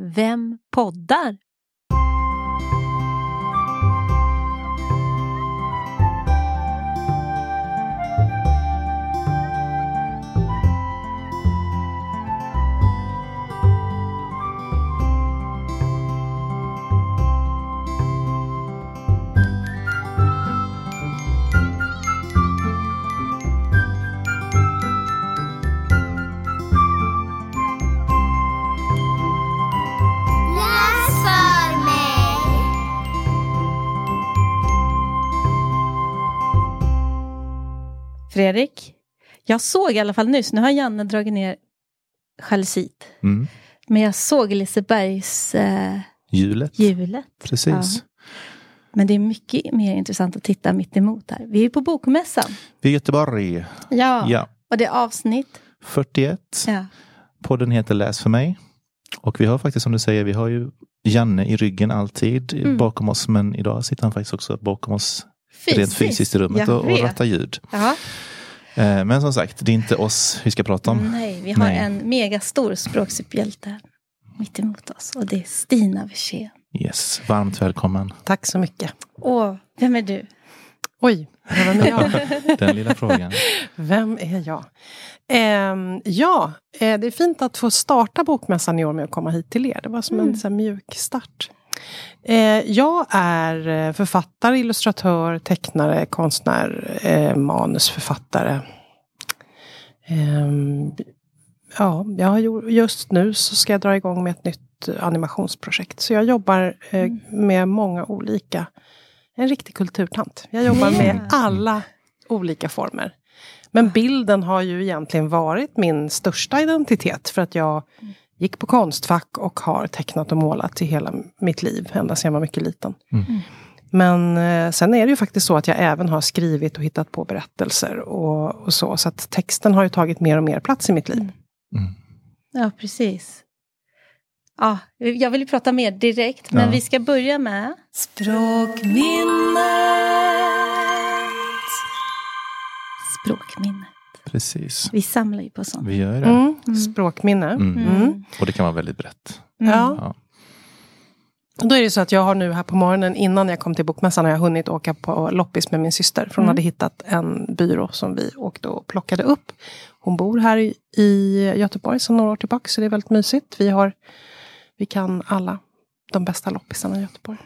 Vem poddar? Fredrik, jag såg i alla fall nyss, nu har Janne dragit ner jalusit. Mm. Men jag såg Lisebergs eh, Hjulet. hjulet. Precis. Ja. Men det är mycket mer intressant att titta mitt emot här. Vi är på Bokmässan. Vi är i Göteborg. Ja. Ja. Och det är avsnitt. 41. Ja. Podden heter Läs för mig. Och vi har faktiskt som du säger, vi har ju Janne i ryggen alltid Mm. bakom oss. Men idag sitter han faktiskt också bakom oss rent Fysiskt. fysiskt i rummet och, och vet. rattar ljud. Ja. Eh, Men som sagt, det är inte oss vi ska prata om. Nej, vi har Nej. en megastor språksuperhjälte mitt emot oss. Och det är Stina Wirsén. Yes, varmt välkommen. Tack så mycket. Åh, vem är du? Oj, vem är jag? Den lilla frågan. Vem är jag? Ehm, ja, eh, det är fint att få starta Bokmässan i år med att komma hit till er. Det var som en så här, mjuk start. Eh, jag är eh, författare, illustratör, tecknare, konstnär, eh, manusförfattare. Ehm, ja, jag har just nu så ska jag dra igång med ett nytt animationsprojekt. Så jag jobbar eh, med många olika en riktig kulturtant. Jag jobbar med alla olika former. Men bilden har ju egentligen varit min största identitet. För att jag gick på Konstfack och har tecknat och målat i hela mitt liv. Ända sedan jag var mycket liten. Mm. Men eh, sen är det ju faktiskt så att jag även har skrivit och hittat på berättelser. Och, och så. Så att texten har ju tagit mer och mer plats i mitt liv. Mm. Ja, precis. Ja, jag vill ju prata mer direkt, men Ja. vi ska börja med språkminnet. Precis. Vi samlar ju på sånt. Vi gör det. Mm. Språkminne. Mm. Mm. Och det kan vara väldigt brett. Ja. Ja. Då är det så att jag har nu här på morgonen innan jag kom till Bokmässan har jag hunnit åka på loppis med min syster. För hon hade hittat en byrå som vi åkte och plockade upp. Hon bor här i, i Göteborg sedan några år tillbaka så det är väldigt mysigt. Vi, har, vi kan alla de bästa loppisarna i Göteborg.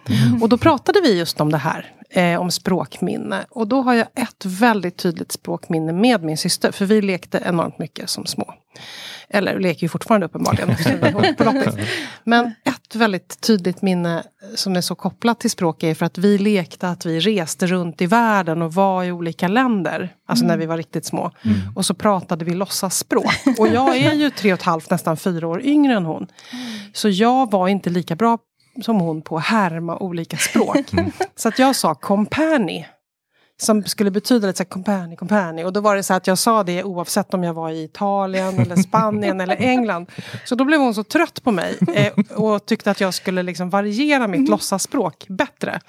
Och då pratade vi just om det här, eh, om språkminne. Och då har jag ett väldigt tydligt språkminne med min syster. För vi lekte enormt mycket som små. Eller leker ju fortfarande uppenbarligen. på loppis. Men ett väldigt tydligt minne som är så kopplat till språk är för att vi lekte att vi reste runt i världen och var i olika länder. Alltså när vi var riktigt små. Och så pratade vi låtsasspråk. Och jag är ju tre och ett halvt, nästan fyra år yngre än hon. Så jag var inte lika bra som hon på att härma olika språk. Så att jag sa compani. Som skulle betyda lite så här compani, compani. Och då var det så att jag sa det oavsett om jag var i Italien eller Spanien eller England. Så då blev hon så trött på mig eh, och tyckte att jag skulle liksom variera mitt låtsasspråk bättre.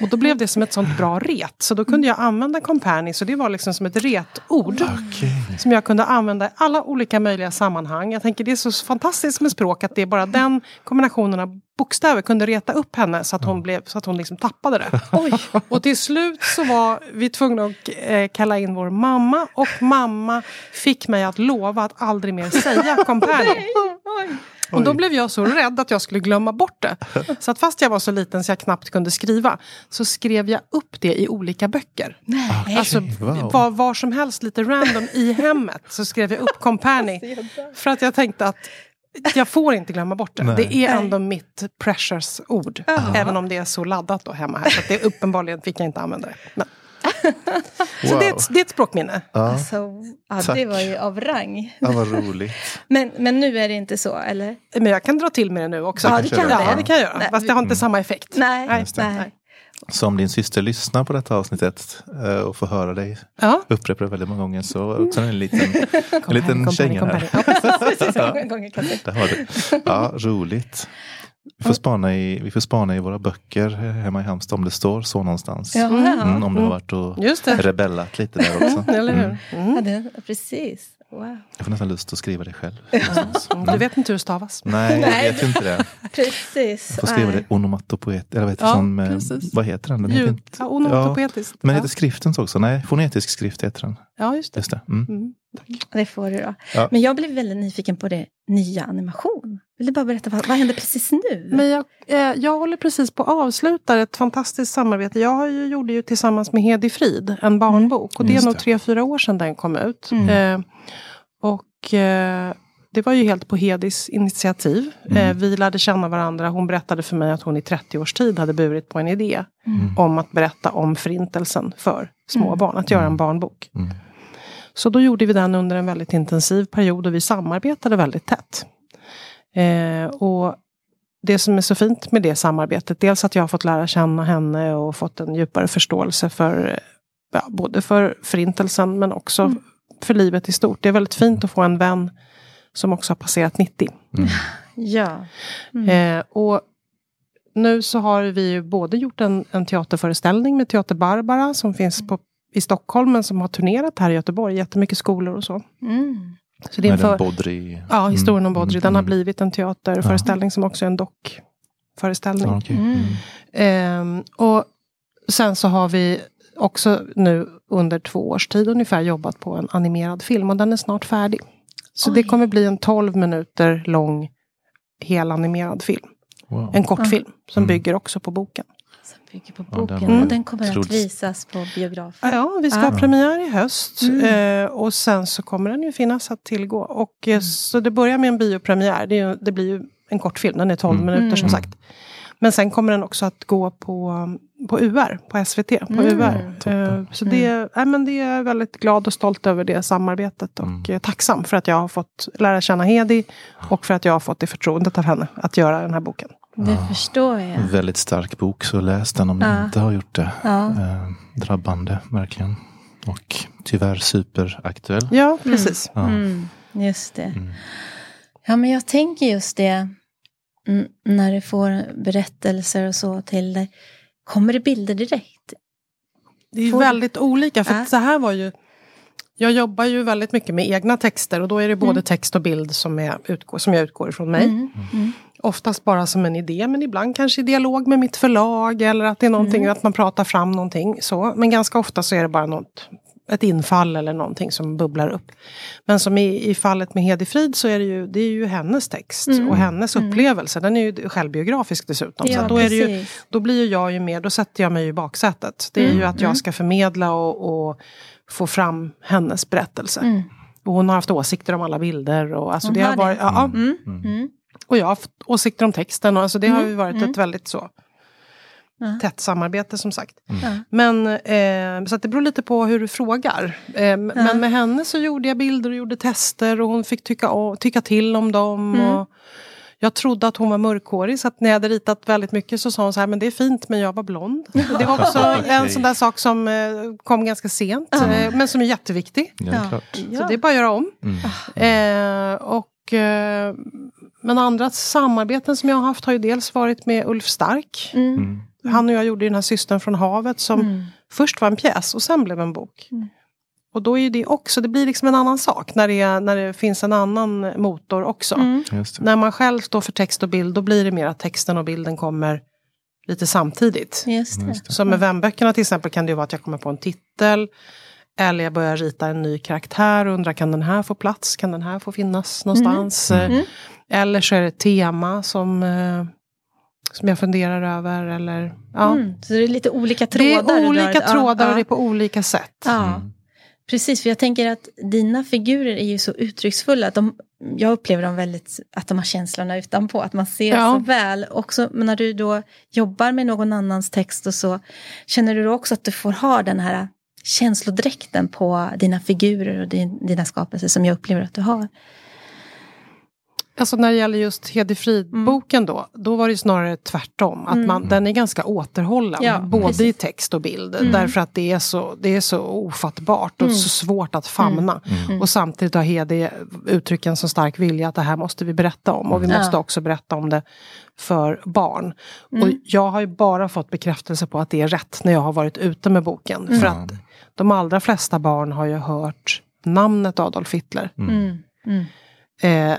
Och då blev det som ett sånt bra ret. Så då kunde jag använda compani, så det var liksom som ett retord. Som jag kunde använda i alla olika möjliga sammanhang. Jag tänker det är så fantastiskt med språk att det är bara den kombinationen av bokstäver kunde reta upp henne så att hon, blev, så att hon liksom tappade det. Och till slut så var vi tvungna att eh, kalla in vår mamma och mamma fick mig att lova att aldrig mer säga compani. Och då blev jag så rädd att jag skulle glömma bort det. Så att fast jag var så liten så jag knappt kunde skriva så skrev jag upp det i olika böcker. Alltså wow. var, var som helst lite random i hemmet så skrev jag upp compani. För att jag tänkte att jag får inte glömma bort det. Nej. Det är ändå mitt precious ord. Även om det är så laddat då hemma här. Så att det uppenbarligen fick jag inte använda det. Men. Så Wow. det är, ett, det är ett språkminne. Ja, Alltså, ja, det var ju av rang. ja, vad roligt. Men, men nu är det inte så, eller? Men jag kan dra till med det nu också. Ja, det kan ja, du. det kan jag göra. Nej, Fast det har inte samma effekt. Nej, Nej, det. nej. Så om din syster lyssnar på detta avsnittet eh, och får höra dig Ja. upprepa det väldigt många gånger så också en liten, en liten känga här. Där har du. Ja, roligt. Vi får, spana i, vi får spana i våra böcker hemma i Halmstad om det står så någonstans. Mm, om du har varit och det. rebellat lite där också. Mm. Mm. ja, det, precis. Wow. Jag får nästan lust att skriva det själv. Mm, Du vet inte hur det stavas. Nej, jag vet inte det. Precis. Jag får skriva Nej. det onomatopoet. Eller vad heter, Ja, det som, precis. vad heter den? den heter Ljud. inte, Ja, onomatopoetiskt. men Ja. heter skriften så också? Nej, fonetisk skrift heter den. Ja, just det. Just det. Mm. Mm. Det får du då. Ja. Men jag blev väldigt nyfiken på det nya animation. Vill du bara berätta, vad, vad händer precis nu? Men jag, eh, jag håller precis på att avsluta ett fantastiskt samarbete. Jag har ju, gjorde ju tillsammans med Hedi Frid en barnbok. Och det är nog tre, fyra år sedan den kom ut. Mm. Eh, och eh, det var ju helt på Hedis initiativ. Mm. Eh, vi lärde känna varandra. Hon berättade för mig att hon i 30 års tid hade burit på en idé. Mm. Om att berätta om förintelsen för små Mm. barn. Att göra en Mm. barnbok. Mm. Så då gjorde vi den under en väldigt intensiv period och vi samarbetade väldigt tätt. Eh, och det som är så fint med det samarbetet, dels att jag har fått lära känna henne och fått en djupare förståelse för ja, både för förintelsen men också Mm. För livet i stort. Det är väldigt fint att få en vän som också har passerat 90. Mm. Ja. Mm. Eh, och nu så har vi ju både gjort en, en teaterföreställning med Teater Barbara som finns på, i Stockholm men som har turnerat här i Göteborg, jättemycket skolor och så. Mm. så det är en Med den för, Bodri. ja, historien om Mm, Bodri, mm, den har mm. blivit en teaterföreställning som också är en dockföreställning. Ja, okej. Mm. Mm. Ehm, och sen så har vi också nu under två års tid ungefär jobbat på en animerad film och den är snart färdig. Så det Oj. kommer bli en 12 minuter lång helanimerad film. Wow. En kortfilm som Mm. bygger också på boken. Som bygger på Ja, boken. den- och den kommer Otroligt. att visas på biografen. Ja, vi ska Ah. ha premiär i höst. Mm. Eh, och sen så kommer den ju finnas att tillgå. Och, eh, Så det börjar med en biopremiär. Det, är ju, det blir ju en kortfilm, den är 12 Mm. minuter som Mm. sagt. Men sen kommer den också att gå på, på UR, på SVT. På Mm. UR. Toppen. Eh, så det, nej, men det är jag väldigt glad och stolt över det samarbetet. Och Mm. eh, tacksam för att jag har fått lära känna Hedi. Och för att jag har fått det förtroendet av henne att göra den här boken. Det förstår jag. En väldigt stark bok, så läs den om Ja. ni inte har gjort det. Ja. Eh, drabbande, verkligen. Och tyvärr superaktuell. Ja, precis. Ja. Mm, just det. Mm. Ja, men jag tänker just det. När du får berättelser och så till dig. Kommer det bilder direkt? Det är Får- väldigt olika. För att så här var ju... Jag jobbar ju väldigt mycket med egna texter och då är det både Mm. text och bild som, är, utgår, som jag utgår ifrån mig. Mm, mm, Oftast bara som en idé men ibland kanske i dialog med mitt förlag eller att det är någonting, Mm. att man pratar fram någonting. Så. Men ganska ofta så är det bara något, ett infall eller någonting som bubblar upp. Men som i, i fallet med Hedi Frid så är det ju, det är ju hennes text Mm. och hennes Mm. upplevelse. Den är ju självbiografisk dessutom. så Ja, att då, är det ju, precis. då blir ju jag ju med, då sätter jag mig ju i baksätet. Det är Mm. ju att Mm. jag ska förmedla och, och få fram hennes berättelse. Mm. Och hon har haft åsikter om alla bilder. Och, alltså Hon det har varit, det. ja, Mm, Mm. mm. och jag har haft åsikter om texten. Och alltså det har Mm. ju varit Mm. ett väldigt så Ja. tätt samarbete som sagt. Ja. Men eh, så att det beror lite på hur du frågar. Eh, m- Ja. Men med henne så gjorde jag bilder och gjorde tester och hon fick tycka, tycka till om dem. Mm. Och jag trodde att hon var mörkhårig så att när jag hade ritat väldigt mycket så sa hon så här, men det är fint men jag var blond. Och det var också en sån där sak som eh, kom ganska sent Ja. eh, men som är jätteviktig. Ja. Så det är bara att göra om. Mm. Eh, och, eh, men andra samarbeten som jag har haft har ju dels varit med Ulf Stark. Mm. Mm. Han och jag gjorde den här Systern från havet som Mm. först var en pjäs och sen blev en bok. Mm. Och då är det också, det blir liksom en annan sak när det, är, när det finns en annan motor också. Mm. Just det. När man själv står för text och bild då blir det mer att texten och bilden kommer lite samtidigt. Just det. Just det. Som med vänböckerna till exempel kan det vara att jag kommer på en titel. Eller jag börjar rita en ny karaktär och undrar kan den här få plats? Kan den här få finnas någonstans? Mm. Eh, Eller så är det ett tema som, eh, som jag funderar över. Eller, ja. Mm. Så det är lite olika Det trådar. är du olika trådar ja. och det är på olika sätt. Ja, Mm. precis. För jag tänker att dina figurer är ju så uttrycksfulla. Att de, jag upplever dem väldigt, att de har känslorna utanpå. Att man ser Ja. så väl. Också men när du då jobbar med någon annans text och så. Känner du då också att du får ha den här känslodräkten på dina figurer och din, dina skapelser som jag upplever att du har. Alltså när det gäller just Hedi Frid-boken då, då var det snarare tvärtom. Att Mm. man, den är ganska återhållen, Ja, både precis. i text och bild. Mm. Därför att det är så, det är så ofattbart och Mm. så svårt att famna. Mm. Och samtidigt har Hedi uttryckt en så stark vilja att det här måste vi berätta om. Och vi måste också berätta om det för barn. Mm. Och jag har ju bara fått bekräftelse på att det är rätt när jag har varit ute med boken. Mm. För att de allra flesta barn har ju hört namnet Adolf Hitler. Mm. Mm. Eh,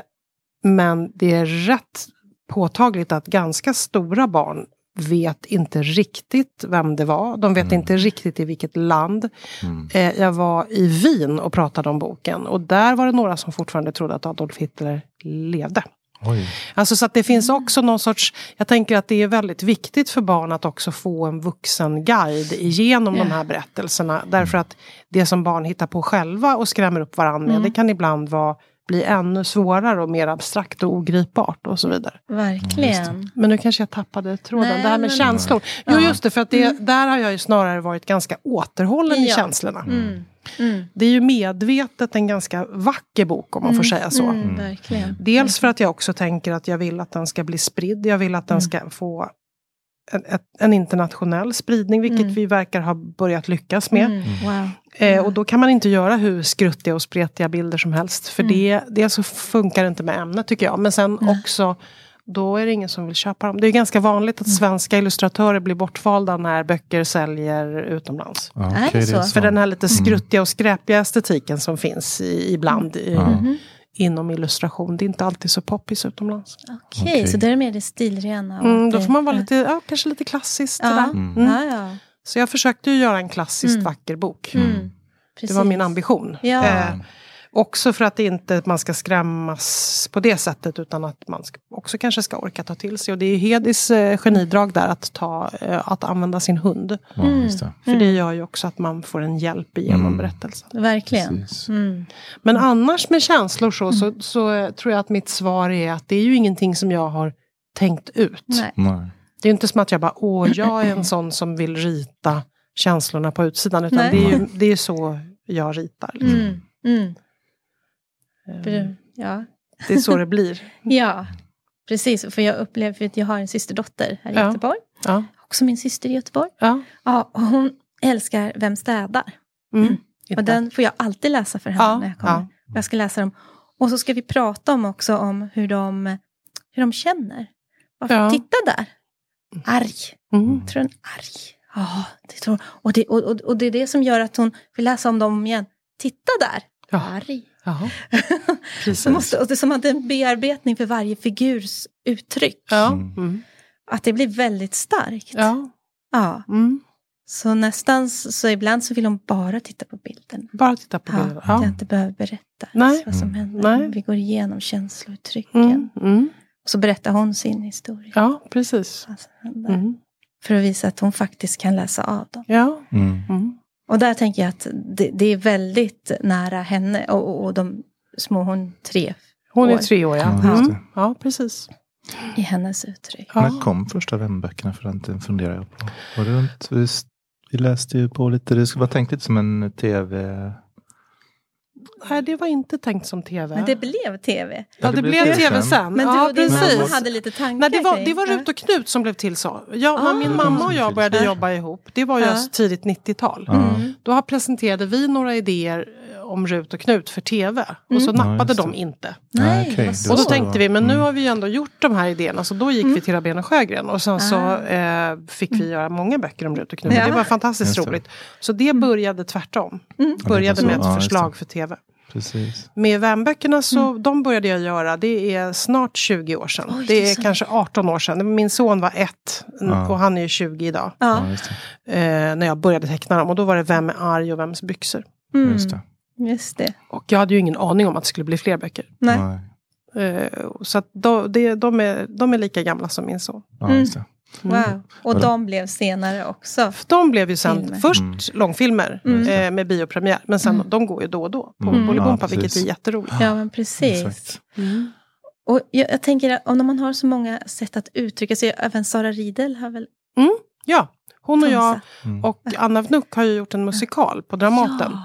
men det är rätt påtagligt att ganska stora barn vet inte riktigt vem det var. De vet Mm. inte riktigt i vilket land. Mm. Eh, jag var i Wien och pratade om boken. Och där var det några som fortfarande trodde att Adolf Hitler levde. Oj. Alltså så att det finns också någon sorts, jag tänker att det är väldigt viktigt för barn att också få en vuxen guide igenom de här berättelserna. Därför att det som barn hittar på själva och skrämmer upp varandra med, det kan ibland vara, bli ännu svårare och mer abstrakt och ogripbart och så vidare. Verkligen. Men nu kanske jag tappade tråden, Nej, det här med men- känslor. Jo just det, för att det, där har jag ju snarare varit ganska återhållen i Ja. känslorna. Mm. Mm. Det är ju medvetet en ganska vacker bok om man får säga så. Mm, verkligen. Dels för att jag också tänker att jag vill att den ska bli spridd. Jag vill att den ska få en, en internationell spridning, vilket Mm. vi verkar ha börjat lyckas med. Mm. Wow. Eh, och då kan man inte göra hur skruttiga och spretiga bilder som helst. För Mm. det, dels så funkar det inte med ämnet tycker jag. Men sen också, då är det ingen som vill köpa dem. Det är ganska vanligt Mm. att svenska illustratörer blir bortvalda när böcker säljer utomlands. Ja, det så? För den här lite skruttiga och skräpiga estetiken som finns i, ibland i. Mhm. Inom illustration. Det är inte alltid så poppis utomlands. Okej, Okej. så där är mer det stilrena. och Mm, då får man vara lite, ja, kanske lite klassiskt. Ja, sådär. Mm. ja, ja. Så jag försökte ju göra en klassiskt Mm. vacker bok. Mm. Det var min ambition. Ja. Eh, också för att inte man ska skrämmas på det sättet utan att man också kanske ska orka ta till sig. Och det är ju Hedis eh, genidrag där att, ta, eh, att använda sin hund. Ja, det. För det gör ju också att man får en hjälp igenom Mm. berättelsen. Verkligen. Mm. Men annars med känslor så, så, så eh, tror jag att mitt svar är att det är ju ingenting som jag har tänkt ut. Nej. Nej. Det är inte som att jag bara, åh, jag är en sån som vill rita känslorna på utsidan. Utan Nej. det är ju det är så jag ritar. Liksom. Mm. Mm. Eh, För det- Ja. Det är så det blir. ja, precis. För jag upplever för att jag har en systerdotter här i Ja. Göteborg. Ja. Också min syster i Göteborg. ja. Ja, och hon älskar Vem städar? Mm. Och Inte. den får jag alltid läsa för henne Ja, när jag kommer. ja. Jag ska läsa dem. Och så ska vi prata om också om hur de, hur de känner. Varför. Titta där! Arg. Mm. Tror hon arg? Ja, det tror och det, och, och, och det är det som gör att hon vill läsa om dem igen. Titta där! Ja. Arg. Jaha. Precis. Måste, och det är som att det är en bearbetning för varje figurs uttryck. Ja. Mm. Mm. Att det blir väldigt starkt. ja. Ja. Mm. Så nästan så, ibland så vill hon bara titta på bilden. Bara titta på Ja, bilden. Att jag Ja. inte behöver berätta Nej. vad som Mm. händer. Nej. Vi går igenom känslouttrycken. Mm. Mm. Och så berättar hon sin historia. ja, precis. Mm. För att visa att hon faktiskt kan läsa av dem. Ja. Mm. Och där tänker jag att det, det är väldigt nära henne. Och, och, och de små, hon tre Hon är År. tre år, ja. Ja, Mm. Ja, precis. i hennes uttryck. Ja. När kom första vänböckerna för den funderar jag på. Var det runt, vi, vi läste ju på lite, det var tänkt lite som en tv. Nej, det var inte tänkt som tv. Men det blev tv. ja, det, blev tv sen. Men du ja, din mamma hade lite tankar Nej, det var, det var. Rut och Knut som blev till så. Jag, när Ah. min mamma och jag började Ja. jobba ihop, det var ju tidigt 90-tal. Ja. Mm. Då presenterade vi några idéer om Rut och Knut för tv. Och så Mm. Ja, nappade just de inte. Nej, så. Och då så. tänkte vi, men nu Mm. har vi ju ändå gjort de här idéerna. Så då gick vi till Rabén och Sjögren. Och sen så Ah. eh, fick vi göra många böcker om Rut och Knut. Ja. Det var fantastiskt det. roligt. Så det började tvärtom. Mm. Började så. med Ja, ett förslag för tv. Precis. Med vänböckerna så, de började jag göra, det är snart 20 år sedan. Oj, det är så. kanske 18 år sedan. Min son var ett Ja. och han är ju 20 idag. Ja. Ja, just det. Eh, när jag började teckna dem. Och då var det Vem är arg och Vems byxor. Mm. Just det. Och jag hade ju ingen aning om att det skulle bli fler böcker. Nej. Nej. Eh, så att det, de, är, de är lika gamla som min son. Ja, Mm. det. Wow. Och de blev senare också. De blev ju sen Filmer. först Mm. långfilmer Mm. eh, med biopremiär. Men sen Mm. de går ju då och då på Mm. Bolibompa, Ja, vilket är jätteroligt. Ja, men precis. Exakt. Och jag, jag tänker att om man har så många sätt att uttrycka sig, även Sara Riedel har väl Ja, hon och jag. Mm. och Anna Vnuk har ju gjort en musikal på Dramaten. Ja,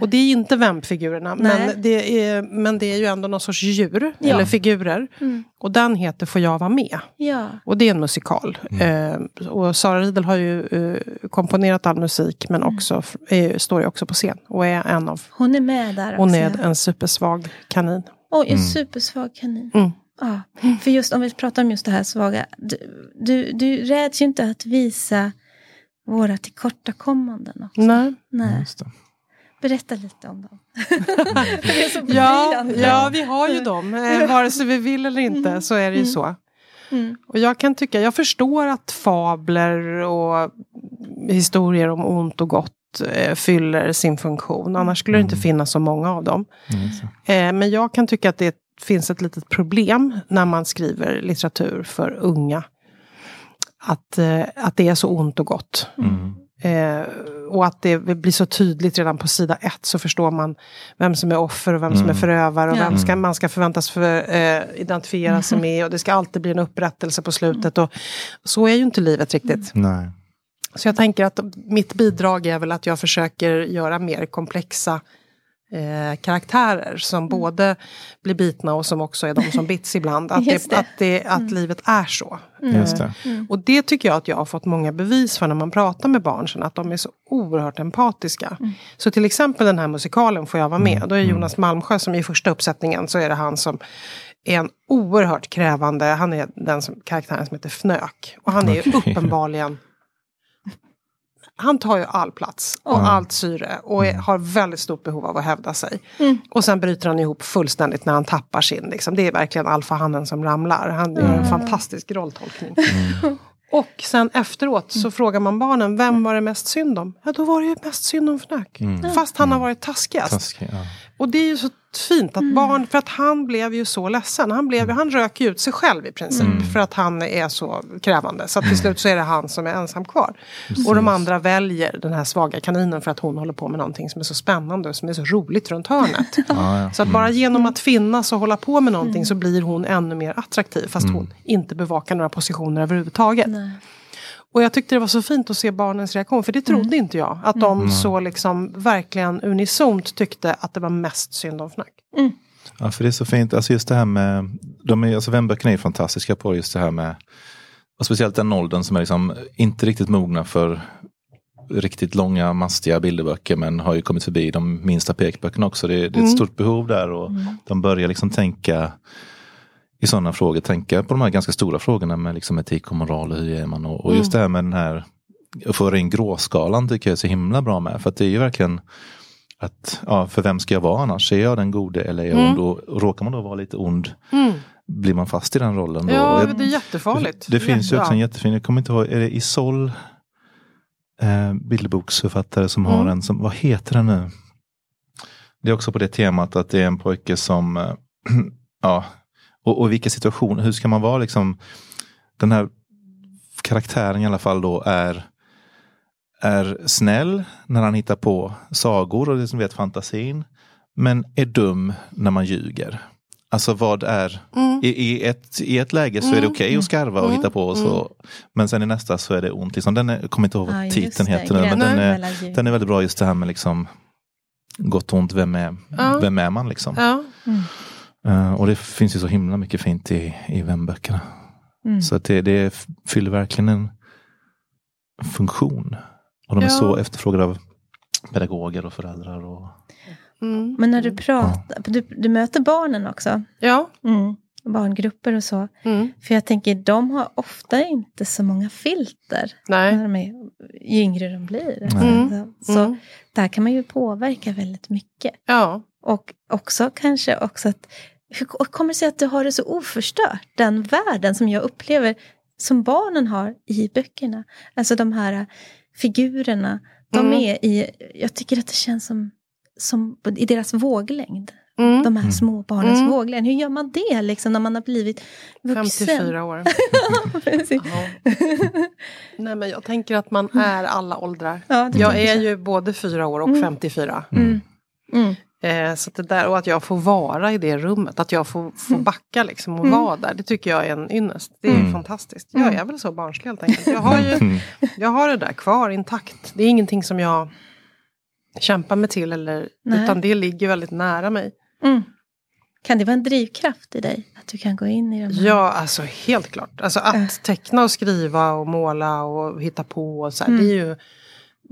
Och det är inte vampfigurerna, men det, är, men det är ju ändå någon sorts djur, Ja. eller figurer. Mm. Och den heter Får jag vara med? Ja. Och det är en musikal. Mm. Eh, och Sara Riedel har ju eh, komponerat all musik, men Mm. också, eh, står ju också på scen. Och är en av, Hon är med där hon också. är ja. en supersvag kanin. Oj, en Mm. supersvag kanin. Mm. Ja. För just om vi pratar om just det här svaga. Du, du, du räds ju inte att visa våra tillkortakommanden också. Nej. Nej. Berätta lite om dem. Ja, ja, vi har ju dem. Eh, vare sig vi vill eller inte så är det ju så. Mm. Och jag kan tycka, jag förstår att fabler och historier om ont och gott eh, fyller sin funktion. Annars skulle det inte finnas så många av dem. Mm. Eh, men jag kan tycka att det finns ett litet problem när man skriver litteratur för unga. Att, eh, att det är så ont och gott. Mm. Eh, och att det blir så tydligt redan på sida ett så förstår man vem som är offer och vem som är Mm. förövare och Ja. vem ska, man ska förväntas för, eh, identifiera sig med och det ska alltid bli en upprättelse på slutet. Och så är ju inte livet riktigt. Nej. Så jag tänker att mitt bidrag är väl att jag försöker göra mer komplexa eh, karaktärer som både blir bitna och som också är de som bits ibland. Att, det, det. att, det, att livet är så. Just det. Och det tycker jag att jag har fått många bevis för när man pratar med barn sen, att de är så oerhört empatiska. Så till exempel den här musikalen får jag vara med. Då är Jonas Malmsjö som i första uppsättningen så är det han som är en oerhört krävande, han är den som, karaktären som heter Fnök. Och han är ju uppenbarligen han tar ju all plats och Ja. allt syre och är, har väldigt stort behov av att hävda sig. Mm. Och sen bryter han ihop fullständigt när han tappar sin. Liksom. Det är verkligen alfahannen som ramlar. Han gör en fantastisk rolltolkning. Och sen efteråt så frågar man barnen, vem var det mest synd om? Ja, då var det ju mest synd om Fnök. Fast han har varit taskigast. Taskig, ja. Och det är ju så fint att barn, för att han blev ju så ledsen. Han, blev, han rök ju ut sig själv i princip. För att han är så krävande. Så till slut så är det han som är ensam kvar. Och de andra väljer den här svaga kaninen för att hon håller på med någonting som är så spännande och som är så roligt runt hörnet. Ja, ja. Så att bara genom att finnas och hålla på med någonting så blir hon ännu mer attraktiv. Fast hon inte bevakar några positioner överhuvudtaget. Nej. Och jag tyckte det var så fint att se barnens reaktion. För det trodde inte jag. Att de så liksom verkligen unisont tyckte att det var mest synd om Fnack. Ja, för det är så fint. Alltså just det här med, de är, alltså vänböckerna är fantastiska på just det här med, och speciellt den åldern som är liksom inte riktigt mogna för riktigt långa mastiga bilderböcker men har ju kommit förbi de minsta pekböckerna också. Det, det är ett stort behov där och de börjar liksom tänka i sådana frågor, tänka på de här ganska stora frågorna med liksom etik och moral och hur är man och, och just det här med den här att föra in gråskalan tycker jag är så himla bra med. För att det är ju verkligen att, ja, för vem ska jag vara annars? Är jag den gode eller är jag ond? Och, råkar man då vara lite ond, blir man fast i den rollen då? Ja, det är jättefarligt. det finns ju också en jättefin, jag kommer inte ihåg, är det Isol eh, bilderboksförfattare som har Mm. en, som, vad heter den nu? Det är också på det temat att det är en pojke som, eh, ja, och, och i vilka situationer, hur ska man vara liksom, den här karaktären i alla fall då är är snäll när han hittar på sagor och det som vet fantasin. Men är dum när man ljuger. Alltså vad är, Mm. i, i, ett, i ett läge så är det okej att skarva och Mm. hitta på och så. Men sen i nästa så är det ont. Liksom, den är, jag kommer inte ihåg vad Ja, titeln det, heter nu. Men den är, den är väldigt bra just det här med liksom gott och ont, vem är, Ja. vem är man liksom? Ja. Eh, och det finns ju så himla mycket fint i, i vänböckerna. Mm. Så att det, det fyller verkligen en funktion. Och de är Ja. så efterfrågade av pedagoger och föräldrar. Och, Mm. Men när du pratar, du, du möter barnen också. Ja. Mm. Barngrupper och så. Mm. För jag tänker, de har ofta inte så många filter. Nej. När de är, ju yngre de blir. Så, så Mm. där kan man ju påverka väldigt mycket. Ja. Och också kanske också att, hur och kommer det sig att du har det så oförstört? Den världen som jag upplever som barnen har i böckerna. Alltså de här figurerna. De Mm. är i, jag tycker att det känns som, som i deras våglängd. Mm. De här små barnens Mm. våglängd. Hur gör man det liksom när man har blivit vuxen? 54 år. Nej men jag tänker att man är alla åldrar. Ja, det Jag är jag. ju både fyra år och Mm. 54. Mm. Mm. Eh, så att det där, och att jag får vara i det rummet, att jag får, får backa liksom och Mm. vara där. Det tycker jag är en ynnest. Det är Mm. fantastiskt. Jag är väl så barnslig helt enkelt. Jag har, ju, Mm. jag har det där kvar intakt. Det är ingenting som jag kämpar mig till, eller, Nej. utan det ligger väldigt nära mig. Mm. Kan det vara en drivkraft i dig? Att du kan gå in i de här? Ja, alltså helt klart. Alltså att Äh. teckna och skriva och måla och hitta på. Och så här, Mm. det, är ju,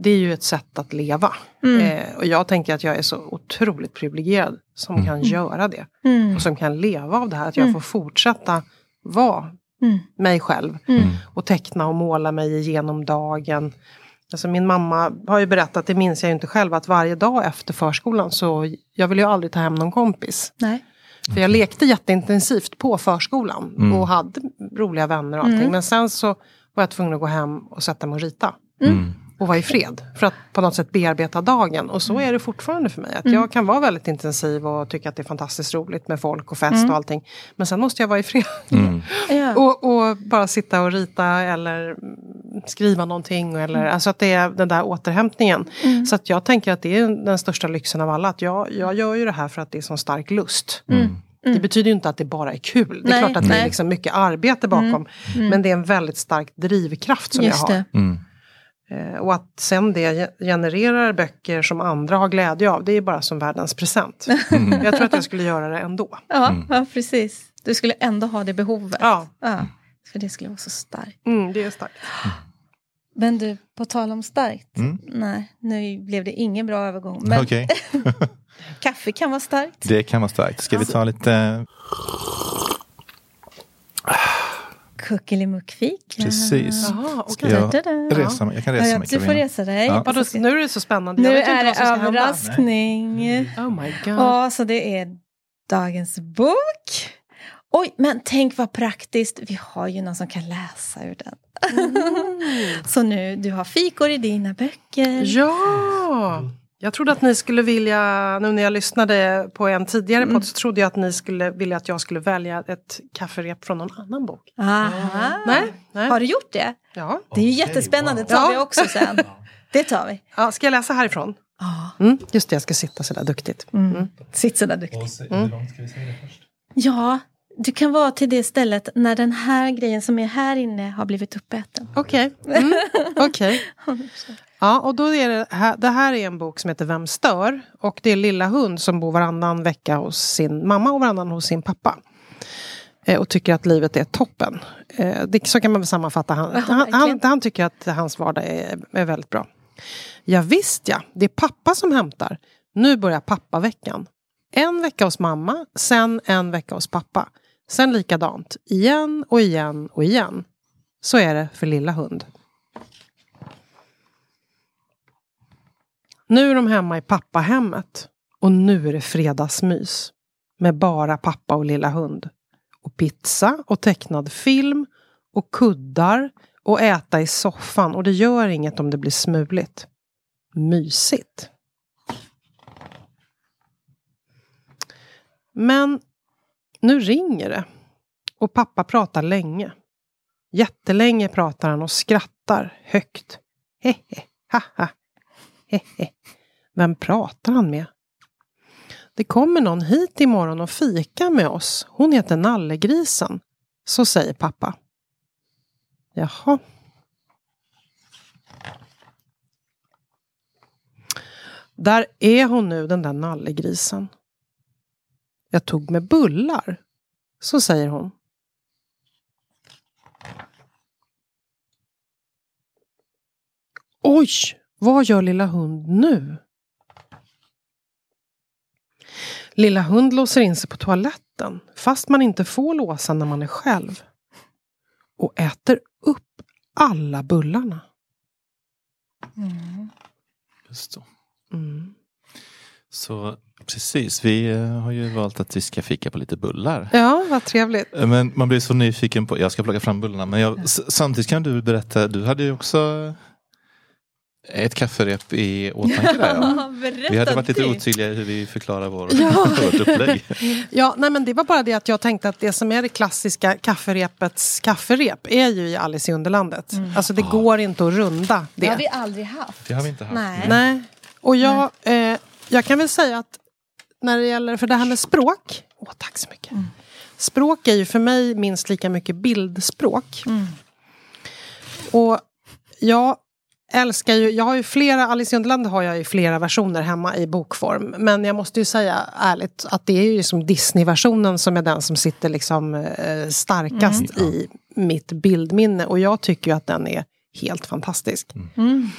det är ju ett sätt att leva. Mm. Eh, och jag tänker att jag är så otroligt privilegierad som kan göra det. Mm. Och som kan leva av det här. Att jag Mm. får fortsätta vara Mm. mig själv. Mm. Och teckna och måla mig igenom dagen. Alltså min mamma har ju berättat, det minns jag ju inte själv, att varje dag efter förskolan så jag ville ju aldrig ta hem någon kompis. Nej. För jag lekte jätteintensivt på förskolan Mm. och hade roliga vänner och allting. Men sen så var jag tvungen att gå hem och sätta mig och rita. Mm. Och vara i fred. För att på något sätt bearbeta dagen. Och så är det fortfarande för mig. Att Jag kan vara väldigt intensiv och tycka att det är fantastiskt roligt med folk och fest och allting. Men sen måste jag vara i fred. Mm. Och, och bara sitta och rita eller mm, skriva någonting. Eller, Alltså att det är den där återhämtningen. Så att jag tänker att det är den största lyxen av alla. Att jag, jag gör ju det här för att det är sån stark lust. Det betyder ju inte att det bara är kul. Det är Nej, klart att det är nej. liksom mycket arbete bakom. Men det är en väldigt stark drivkraft som Just jag har. Mm. Eh, och att sen det ge- genererar böcker som andra har glädje av. Det är bara som världens present. Jag tror att jag skulle göra det ändå. Ja, ja, precis. Du skulle ändå ha det behovet. Ja, Ja, för det skulle vara så starkt. mm, det är starkt. Men du, på tal om starkt. Mm. Nej, nu blev det ingen bra övergång. Men Okej, kaffe kan vara starkt. det kan vara starkt. Ska vi ta lite... Kuckelimuckfika. Precis. Jaha. Ska jag resa mig? Jag kan resa ja, mig. du får resa dig. Ja. Vadå, nu är det så spännande. Nu är det överraskning. Oh my god. Ja, så det är dagens bok. Oj, men tänk vad praktiskt. Vi har ju någon som kan läsa ur den. så nu, du har fikor i dina böcker. Ja! Jag trodde att ni skulle vilja, nu när jag lyssnade på en tidigare Mm. podd så trodde jag att ni skulle vilja att jag skulle välja ett kafferep från någon annan bok. Aha. Nej, nej. Har du gjort det? Ja. Det är ju jättespännande. Det tar vi också sen. Det tar vi. ja, ska jag läsa härifrån? Ja. Mm, just det, jag ska sitta sådär duktigt. Mm. Sitt sådär duktigt. Ja, du kan vara till det stället när den här grejen som är här inne har blivit uppäten. Okej. Mm. okej. Ja, och då är det, här, det här är en bok som heter Vem stör? Och det är Lilla Hund som bor varannan vecka hos sin mamma och varannan hos sin pappa. Eh, och tycker att livet är toppen. Eh, det, så kan man väl sammanfatta. Han, han, han, han tycker att hans vardag är, är väldigt bra. Ja, visst ja, det är pappa som hämtar. Nu börjar pappaveckan. En vecka hos mamma, sen en vecka hos pappa. Sen likadant, igen och igen och igen. Så är det för lilla hund. Nu är de hemma i pappahemmet. Och nu är det fredagsmys. Med bara pappa och lilla hund. Och pizza och tecknad film. Och kuddar. Och äta i soffan. Och det gör inget om det blir smuligt. Mysigt. Men nu ringer det. Och pappa pratar länge. Jättelänge pratar han och skrattar högt. Hehe, haha. Hehe. Vem pratar han med? Det kommer någon hit imorgon och fika med oss. Hon heter Nallegrisen. Så säger pappa. Jaha. Där är hon nu, den där nallegrisen. Jag tog med bullar. Så säger hon. Oj, vad gör lilla hund nu? Lilla hund låser in sig på toaletten fast man inte får låsa när man är själv. Och äter upp alla bullarna. Just så. Mm. så precis, vi eh, har ju valt att vi ska fika på lite bullar. Ja, vad trevligt. Eh, Men man blir så nyfiken på, jag ska plocka fram bullarna, men jag, samtidigt kan du berätta, du hade ju också ett kafferep i åtanke där. Ja. Vi hade varit lite otydliga i hur vi förklarar vår, Ja. vårt upplägg. Ja, nej, men det var bara det att jag tänkte att det som är det klassiska kafferepets kafferep är ju i Alice i Underlandet. Alltså det går inte att runda Det har det. vi aldrig haft. Det har vi inte haft. Nej. Nej. Och jag, eh, jag kan väl säga att när det gäller, för det här med språk. Åh, tack så mycket. Språk är ju för mig minst lika mycket bildspråk. Och jag älskar ju, jag har ju flera, Alice i Underlandet har jag i flera versioner hemma i bokform. Men jag måste ju säga ärligt att det är ju som Disney-versionen som är den som sitter liksom eh, starkast i mitt bildminne. Och jag tycker ju att den är helt fantastisk. Mm.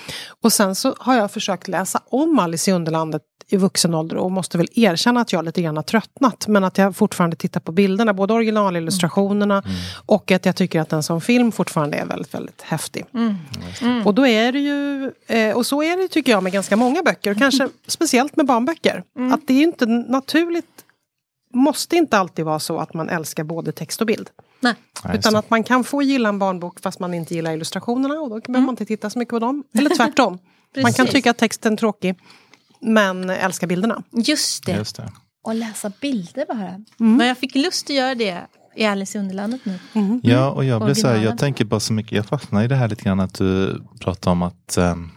Och sen så har jag försökt läsa om Alice i Underlandet i vuxen ålder och måste väl erkänna att jag lite grann har tröttnat. Men att jag fortfarande tittar på bilderna, både originalillustrationerna och att jag tycker att den som film fortfarande är väldigt, väldigt häftig. Och då är det ju, eh, och så är det tycker jag med ganska många böcker, och kanske speciellt med barnböcker. Att det är inte naturligt, måste inte alltid vara så att man älskar både text och bild. Nej. Utan att man kan få gilla en barnbok fast man inte gillar illustrationerna och då behöver man inte titta så mycket på dem. Eller tvärtom. man kan tycka att texten är tråkig men älska bilderna. Just det. Just det. Och läsa bilder bara. Men jag fick lust att göra det i Alice i Underlandet nu. Ja, och jag blir så här, jag tänker bara så mycket, jag fastnar i det här lite grann att du pratar om att um,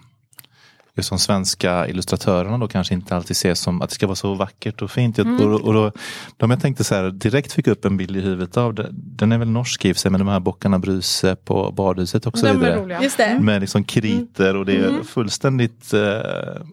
just de svenska illustratörerna då kanske inte alltid ses som att det ska vara så vackert och fint. Mm. Och, och då, de jag tänkte så här, direkt fick upp en bild i huvudet av det. Den är väl norsk i sig, med de här bockarna Bruse på badhuset och så De vidare. Just det. Med liksom kriter och det är fullständigt, eh,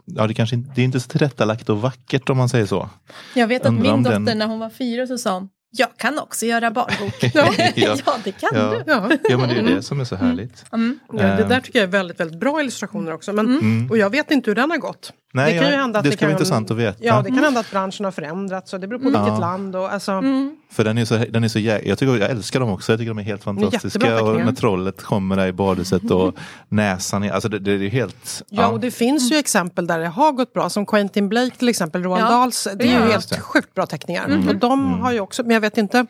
ja det kanske inte, det är inte så tillrättalagt och vackert om man säger så. Jag vet att min dotter den- när hon var fyra så sa hon jag kan också göra barnbok. Ja. ja, det kan Ja. du. Ja. Ja men det är ju det som är så härligt. Mm. Ja, det där tycker jag är väldigt, väldigt bra illustrationer också. Men, Mm. Och jag vet inte hur den har gått. Nej, det kan ju ja, hända att det det ska vara intressant att veta. Ja, det kan hända att branschen har förändrats och det beror på vilket Ja. land. Och, alltså, För den är så, den är så jä- jag, tycker, jag älskar dem också, jag tycker de är helt fantastiska. Och när trollet kommer där i badhuset och näsan, är, alltså det, det är helt... Ja, och det finns ju exempel där det har gått bra. Som Quentin Blake till exempel, Roald Ja. Dahls. Det är ju Ja. helt sjukt bra teckningar. Och de har ju också, men jag vet inte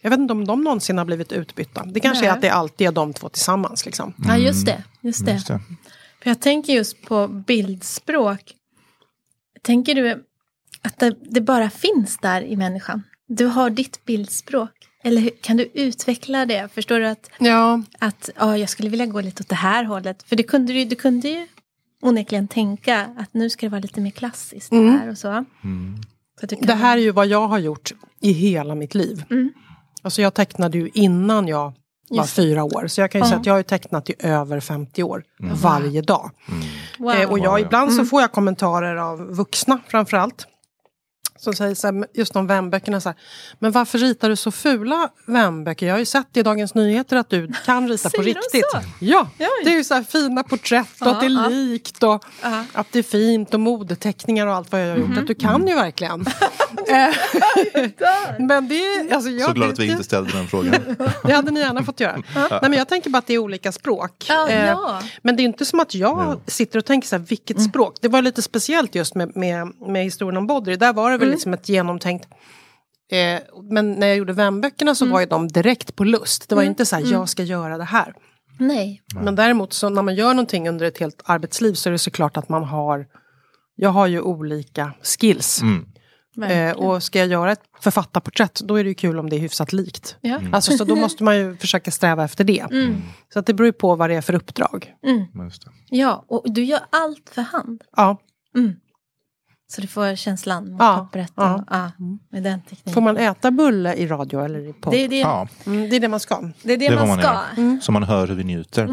jag vet inte om de någonsin har blivit utbytta. Det kanske Nej. är att det alltid är de två tillsammans. Liksom. Ja, just det. Just det. Just det. Jag tänker just på bildspråk. Tänker du att det, det bara finns där i människan? Du har ditt bildspråk. Eller hur, kan du utveckla det? Förstår du att, Ja, att ja, jag skulle vilja gå lite åt det här hållet? För det kunde du, du kunde ju onekligen tänka att nu ska det vara lite mer klassiskt Mm. här och så. Mm. så det här är ju vad jag har gjort i hela mitt liv. Mm. Alltså jag tecknade ju innan jag var fyra år. Så jag kan ju säga att jag har tecknat i över 50 år. Varje dag. wow. Eh, och jag, Ja, ja. ibland så får jag kommentarer av vuxna framförallt. Som säger så här, just om vänböckerna så här, men varför ritar du så fula vänböcker? Jag har ju sett i Dagens Nyheter att du kan rita på riktigt. så? Ja, Oj. det är ju så här fina porträtt och Ja, att det är ja. likt och Ja. att det är fint och modeteckningar och allt vad jag har gjort. Att du kan ju verkligen. Men det är, alltså jag, Så glad att vi inte ställde den frågan. det hade ni gärna fått göra. Nej, men jag tänker bara att det är olika språk. Eh, ja. Men det är inte som att jag Ja. sitter och tänker så här, vilket språk? Det var lite speciellt just med, med, med historien om Bodri. Där var det väl liksom ett genomtänkt eh, men när jag gjorde vänböckerna så var ju de direkt på lust. Det var inte så här, jag ska göra det här. Nej. Men däremot så när man gör någonting under ett helt arbetsliv så är det såklart att man har Jag har ju olika skills. Mm. Eh, och ska jag göra ett författarporträtt då är det ju kul om det är hyfsat likt. ja. Alltså, så då måste man ju försöka sträva efter det. Mm. Så att det beror ju på vad det är för uppdrag. Just det. ja, och du gör allt för hand. Ja. Mm. Så du får känslan mot Ja, pappret och, ja. ja, med den tekniken. Får man äta bulle i radio eller i podd? det, är det, Ja, Mm, det är det man ska. det är det, det man man ska. Mm. så man hör hur vi njuter.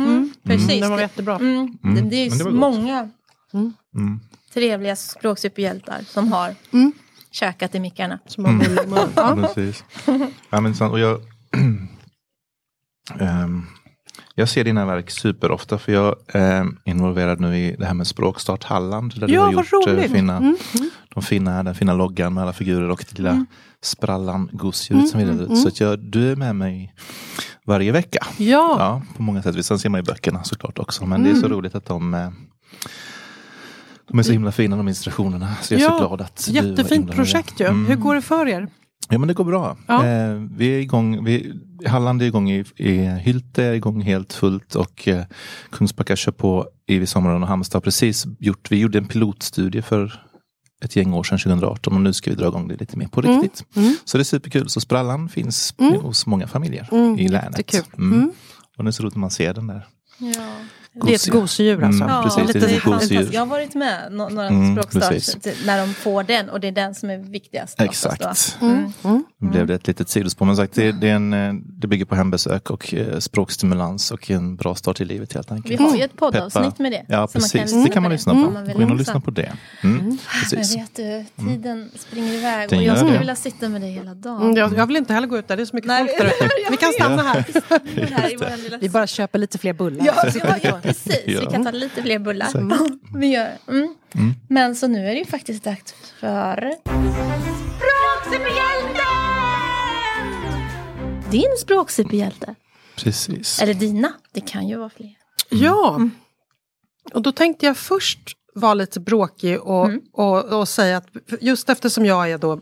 Precis. Det var Det, jättebra. mm, Mm. det, det är det ju var många Mm. trevliga språksuperhjältar som har Mm. käkat i mickarna. Som har bulle i munnen. Ja. Precis. Ja, men sant. Och jag, Ehm, jag ser dina verk superofta för jag är involverad nu i det här med Språkstart Halland. Där du Ja, har vad gjort eh, roligt. fina, Mm. de fina, den fina loggan med alla figurer och det lilla Mm. sprallan gosedjuret som delar ut. Så att jag, du är med mig varje vecka. Ja. Ja, på många sätt. Sen ser man ju böckerna såklart också. Men det är så Mm. roligt att de eh, de är så himla fina de illustrationerna. Så jag är Ja, så glad att du Jättefint projekt ju. Mm. Hur går det för er? Ja men det går bra. Ja. Eh, vi är igång, vi, Halland är igång i, i Hylte är igång helt fullt och eh, Kungsbacka kör på i sommaren och Halmstad har precis gjort, vi gjorde en pilotstudie för ett gäng år sedan, 2018 och nu ska vi dra igång det lite mer på Mm. riktigt. Mm. Så det är superkul, så sprallan finns Mm. hos många familjer Mm, i länet. Mm. Och det är så roligt när man ser den där. Ja. Det är ett gosedjur alltså. Mm, precis, det det är ett gosedjur. fantastiskt. Jag har varit med nå- några Mm, språkstarts precis. när de får den och det är den som är viktigast. Exakt. Mm. Mm. Nu blev det ett litet sidospår. Men sagt, det, det, är en, eh, det bygger på hembesök och eh, språkstimulans och en bra start i livet helt enkelt. Vi har ju ett poddavsnitt med det. Ja så man precis, det kan man lyssna på. vill Gå in och lyssna på det. Mm, Men precis. vet du, tiden springer iväg Den och jag skulle det. vilja sitta med dig hela dagen. Mm, jag, jag vill inte heller gå ut där, det är så mycket Nej, folk där ute. Vi kan stanna här. Vi bara köper lite fler bullar. Ja, precis. Vi kan ta lite fler bullar. Vi gör. Mm. Mm. Men så nu är det ju faktiskt dags för... Språksuperhjälten! Din språksuperhjälte. Precis. Eller dina. Det kan ju vara fler. Ja. Och då tänkte jag först vara lite bråkig och, Mm. och, och säga att just eftersom jag är då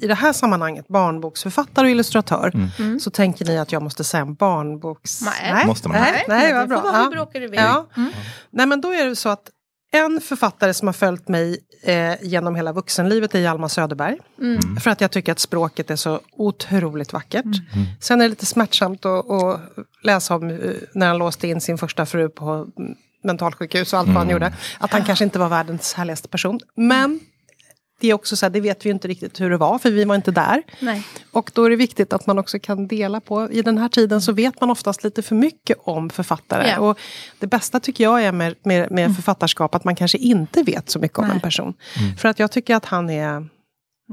i det här sammanhanget barnboksförfattare och illustratör Mm. så tänker ni att jag måste säga en barnboks... Nej. Måste man. Nej, nej, det vad bra. Ja. du vill. Ja. Mm. Nej men då är det så att en författare som har följt mig eh, genom hela vuxenlivet är Hjalmar Söderberg. Mm. För att jag tycker att språket är så otroligt vackert. Mm. Sen är det lite smärtsamt att, att läsa om eh, när han låste in sin första fru på mm, mentalsjukhus och allt vad han gjorde. Att han kanske inte var världens härligaste person. Men det är också så här, det vet vi ju inte riktigt hur det var, för vi var inte där. Nej. Och då är det viktigt att man också kan dela på, i den här tiden så vet man oftast lite för mycket om författare. Ja. Och det bästa tycker jag är med, med, med författarskap att man kanske inte vet så mycket om Nej. en person. För att jag tycker att han är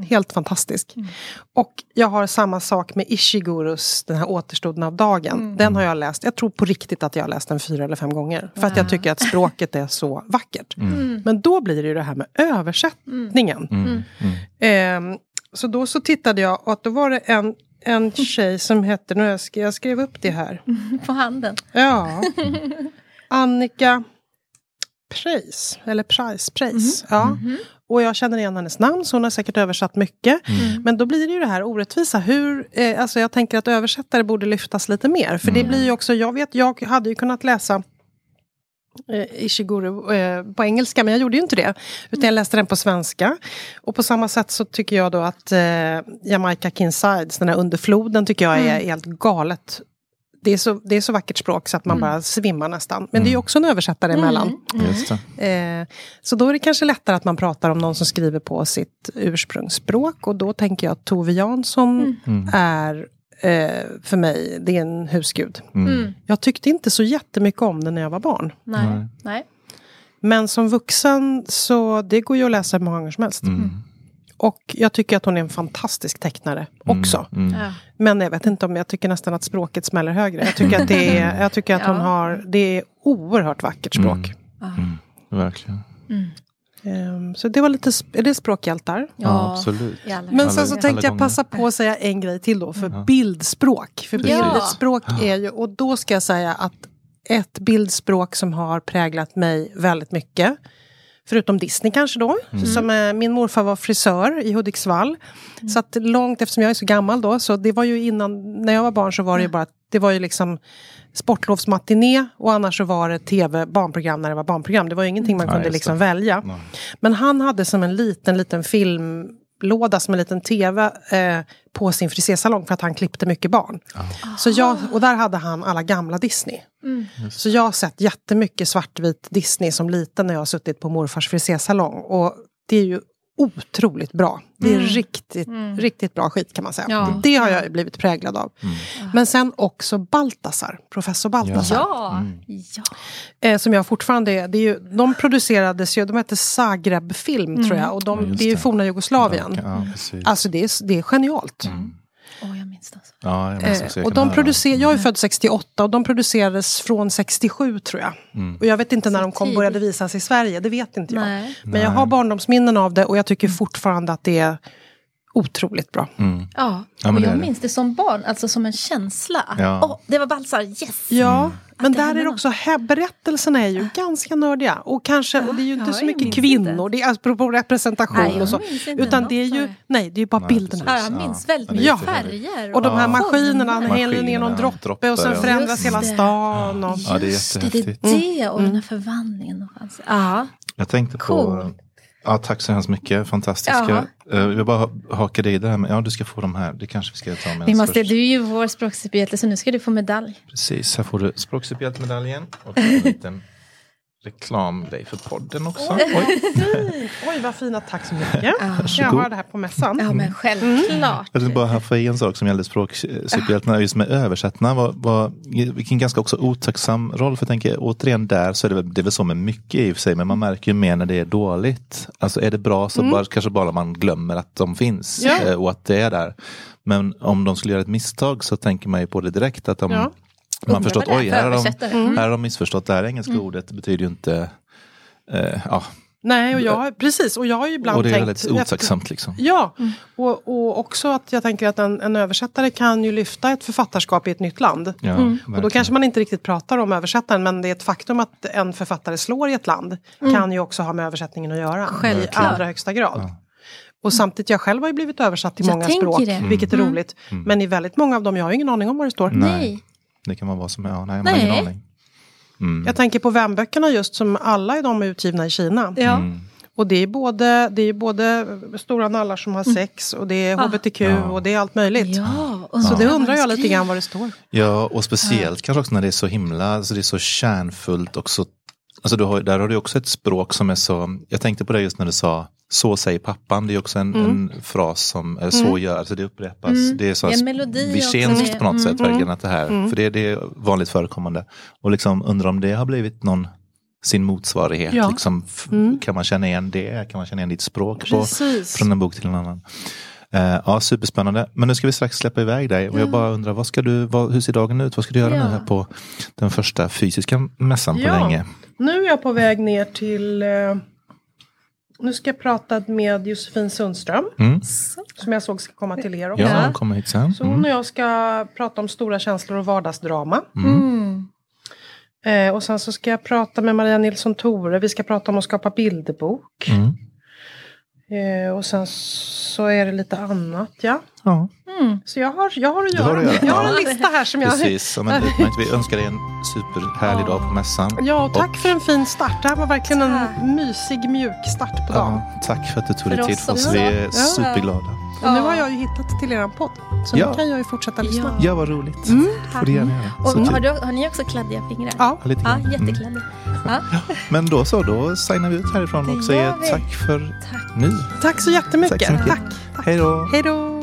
helt fantastisk. Och jag har samma sak med Ishigurus, den här återstoden av dagen. Den har jag läst, jag tror på riktigt att jag har läst den fyra eller fem gånger. För att jag tycker att språket är så vackert. Men då blir det ju det här med översättningen. Mm. Mm. Ehm, så då så tittade jag och att då var det en, en tjej som hette, nu jag skrev, jag skrev upp det här. På handen. Ja. Annika Preis, eller Price, Preis. Ja. Och jag känner igen hennes namn, så hon har säkert översatt mycket. Men då blir det ju det här orättvisa. Hur, eh, alltså jag tänker att översättare borde lyftas lite mer. För det blir ju också, jag vet, jag hade ju kunnat läsa eh, Ishiguro eh, på engelska, men jag gjorde ju inte det. Utan jag läste den på svenska. Och på samma sätt så tycker jag då att eh, Jamaica Kinsides, den här underfloden, tycker jag är helt galet. Det är, så, det är så vackert språk så att man bara svimmar nästan. Men det är ju också en översättare emellan. Just det. Eh, så då är det kanske lättare att man pratar om någon som skriver på sitt ursprungsspråk. Och då tänker jag att Tove Jansson är eh, för mig, det är en husgud. Mm. Jag tyckte inte så jättemycket om den när jag var barn. Nej. Nej. Men som vuxen så det går ju att läsa hur många gånger som helst. Mm. Och jag tycker att hon är en fantastisk tecknare också. Mm. Ja. Men jag vet inte om jag tycker nästan att språket smäller högre. Jag tycker att, det är, jag tycker att hon Ja. har, det är oerhört vackert språk. Mm. Verkligen. Ehm, så det var lite, är det språkhjältar? Ja, absolut. i allra Men sen så alla tänkte jag passa på att säga en grej till då, för bildspråk. För Ja. bildspråk är ju, och då ska jag säga att ett bildspråk som har präglat mig väldigt mycket, förutom Disney kanske då, som eh, min morfar var frisör i Hudiksvall. Så att långt, eftersom jag är så gammal då, så det var ju innan, när jag var barn så var det ju bara, det var ju liksom sportlovsmatiné och annars så var det tv, barnprogram när det var barnprogram. Det var ju ingenting man Ja, kunde liksom välja. Nej. Men han hade som en liten, liten filmlåda, som en liten tv eh, på sin frisersalong för att han klippte mycket barn. Så jag, och där hade han alla gamla Disney. Så jag har sett jättemycket svartvit Disney som liten när jag har suttit på morfars frisersalong. Och det är ju otroligt bra. Det är riktigt, riktigt bra skit kan man säga. Ja. Det har jag blivit präglad av. Men sen också Baltasar, professor Baltasar. Ja. ja. Eh, som jag fortfarande är, det är ju, de producerades ju, de hette Zagreb Film tror jag. Och de, Ja, just det är ju det. forna Jugoslavien. Alltså det är, det är genialt. Jag minns det. Alltså. ja, jag minns också, Eh, jag och de producer, jag är född 68 och de producerades från 67 tror jag. Och jag vet inte när de kom, började visas i Sverige, det vet inte jag. Nej. Men jag har barndomsminnen av det och jag tycker fortfarande att det är otroligt bra. Mm. Ja, och jag minns det som barn, alltså som en känsla. att, Ja. Åh, det var balsar, yes! Ja, men där är det också, he- berättelserna är ju ganska nördiga. Och kanske, och det är ju inte ja, så mycket kvinnor, det är apropå representation Nej, och så. Utan det är ju, det. nej det är ju bara Nej, bilderna. Ja, jag Ja. minns väldigt Ja, mycket är färger. Och de här Ja. maskinerna, han häller ner någon droppe droppar, och sen ja. förändras hela stan. Och, Ja, det är Just det, det är jättehäftigt. det och den här förvandlingen. Fanns. Ja. Jag tänkte på... Ja, tack så hemskt mycket. Fantastiska. Uh, jag vill bara haka dig i det här med, ja du ska få de här. Det kanske vi ska ta med Vi måste, först. du är ju vår språksuperhjälte så nu ska du få medalj. Precis, här får du språksuperhjältemedaljen. Och en liten reklamgrej för podden också. Oj. Oj vad fina, tack så mycket. Jag Varsågod. har det här på mässan. Ja men självklart. Jag vill bara haffa i en sak som gällde språksuperhjältarna, just med. Var, var, vilken ganska också otacksam roll. För jag tänker återigen där så är det väl, det är väl så med mycket i och för sig. Men man märker ju mer när det är dåligt. Alltså är det bra så bara, kanske bara man glömmer att de finns. Ja. eh, Och att det är där. Men om de skulle göra ett misstag så tänker man ju på det direkt. Att de, Ja. Man förstått, oj, här har, de. Mm. här har de missförstått. Det här engelska ordet betyder ju inte... Eh, ja, Nej, och jag, precis. Och jag har ju ibland och det är tänkt... väldigt otacksamt liksom. Ja, och, och också att jag tänker att en, en översättare kan ju lyfta ett författarskap i ett nytt land. Ja, Och då kanske man inte riktigt pratar om översättaren men det är ett faktum att en författare slår i ett land kan ju också ha med översättningen att göra. I Självklart. allra högsta grad. Och samtidigt, jag själv har ju blivit översatt till Jag många språk, det. vilket är roligt. Men i väldigt många av dem, jag har ju ingen aning om vad det står. Nej. Det kan vara vad som är, ja, nej, Nej. ingen aning. Mm. Jag tänker på vänböckerna just som alla är de utgivna i Kina. Ja. Mm. Och det är både, det är både stora nallar som har sex och det är hbtq Ja. och det är allt möjligt. Ja, och Så det undrar jag lite grann vad det står. Ja, och speciellt kanske också när det är så himla, alltså det är så kärnfullt och så, alltså du har, där har du också ett språk som är så, jag tänkte på det just när du sa så säger pappan, det är också en, en fras som, eh, så gör, alltså det upprepas. Det är så Det är melodi vicenskt också. på något sätt, Mm. verkligen att det här, för det, det är vanligt förekommande. Och liksom undrar om det har blivit någon sin motsvarighet, Ja. liksom, kan man känna igen det, kan man känna igen ditt språk på, från en bok till en annan. Eh, ja, superspännande. Men nu ska vi strax släppa iväg dig. Och jag bara undrar, vad ska du, vad, hur ser dagen ut? Vad ska du göra nu här på den första fysiska mässan på länge? Nu är jag på väg ner till... Eh, nu ska jag prata med Josefin Sundström. Mm. Som jag såg ska komma till er också. Ja, kom hit sen. Så hon Mm. och jag ska prata om stora känslor och vardagsdrama. Mm. Eh, och sen så ska jag prata med Maria Nilsson Tore. Vi ska prata om att skapa bilderbok. Mm. Eh, och sen så är det lite annat, ja. Ja, Så jag har, jag har att Du har göra. att göra. Jag har en Ja. lista här som jag... precis. Ja, men, vi önskar dig en superhärlig dag på mässan. Ja, och tack för en fin start. Det här var verkligen en mysig, mjuk start på dagen. Ja, tack för att du tog dig tid oss för oss. Vi är Ja. superglada. Och nu har jag ju hittat till er podd. Så Ja. nu kan jag ju fortsätta lyssna. Ja, vad roligt. Mm. får du gärna göra. Och har, du, har ni också kladdiga fingrar? Ja. Ja, lite Ja, grann. Mm. Men då så, då signar vi ut härifrån och säger tack för tack. nu. Tack så jättemycket. Tack, tack, tack. Hej då. Hej då.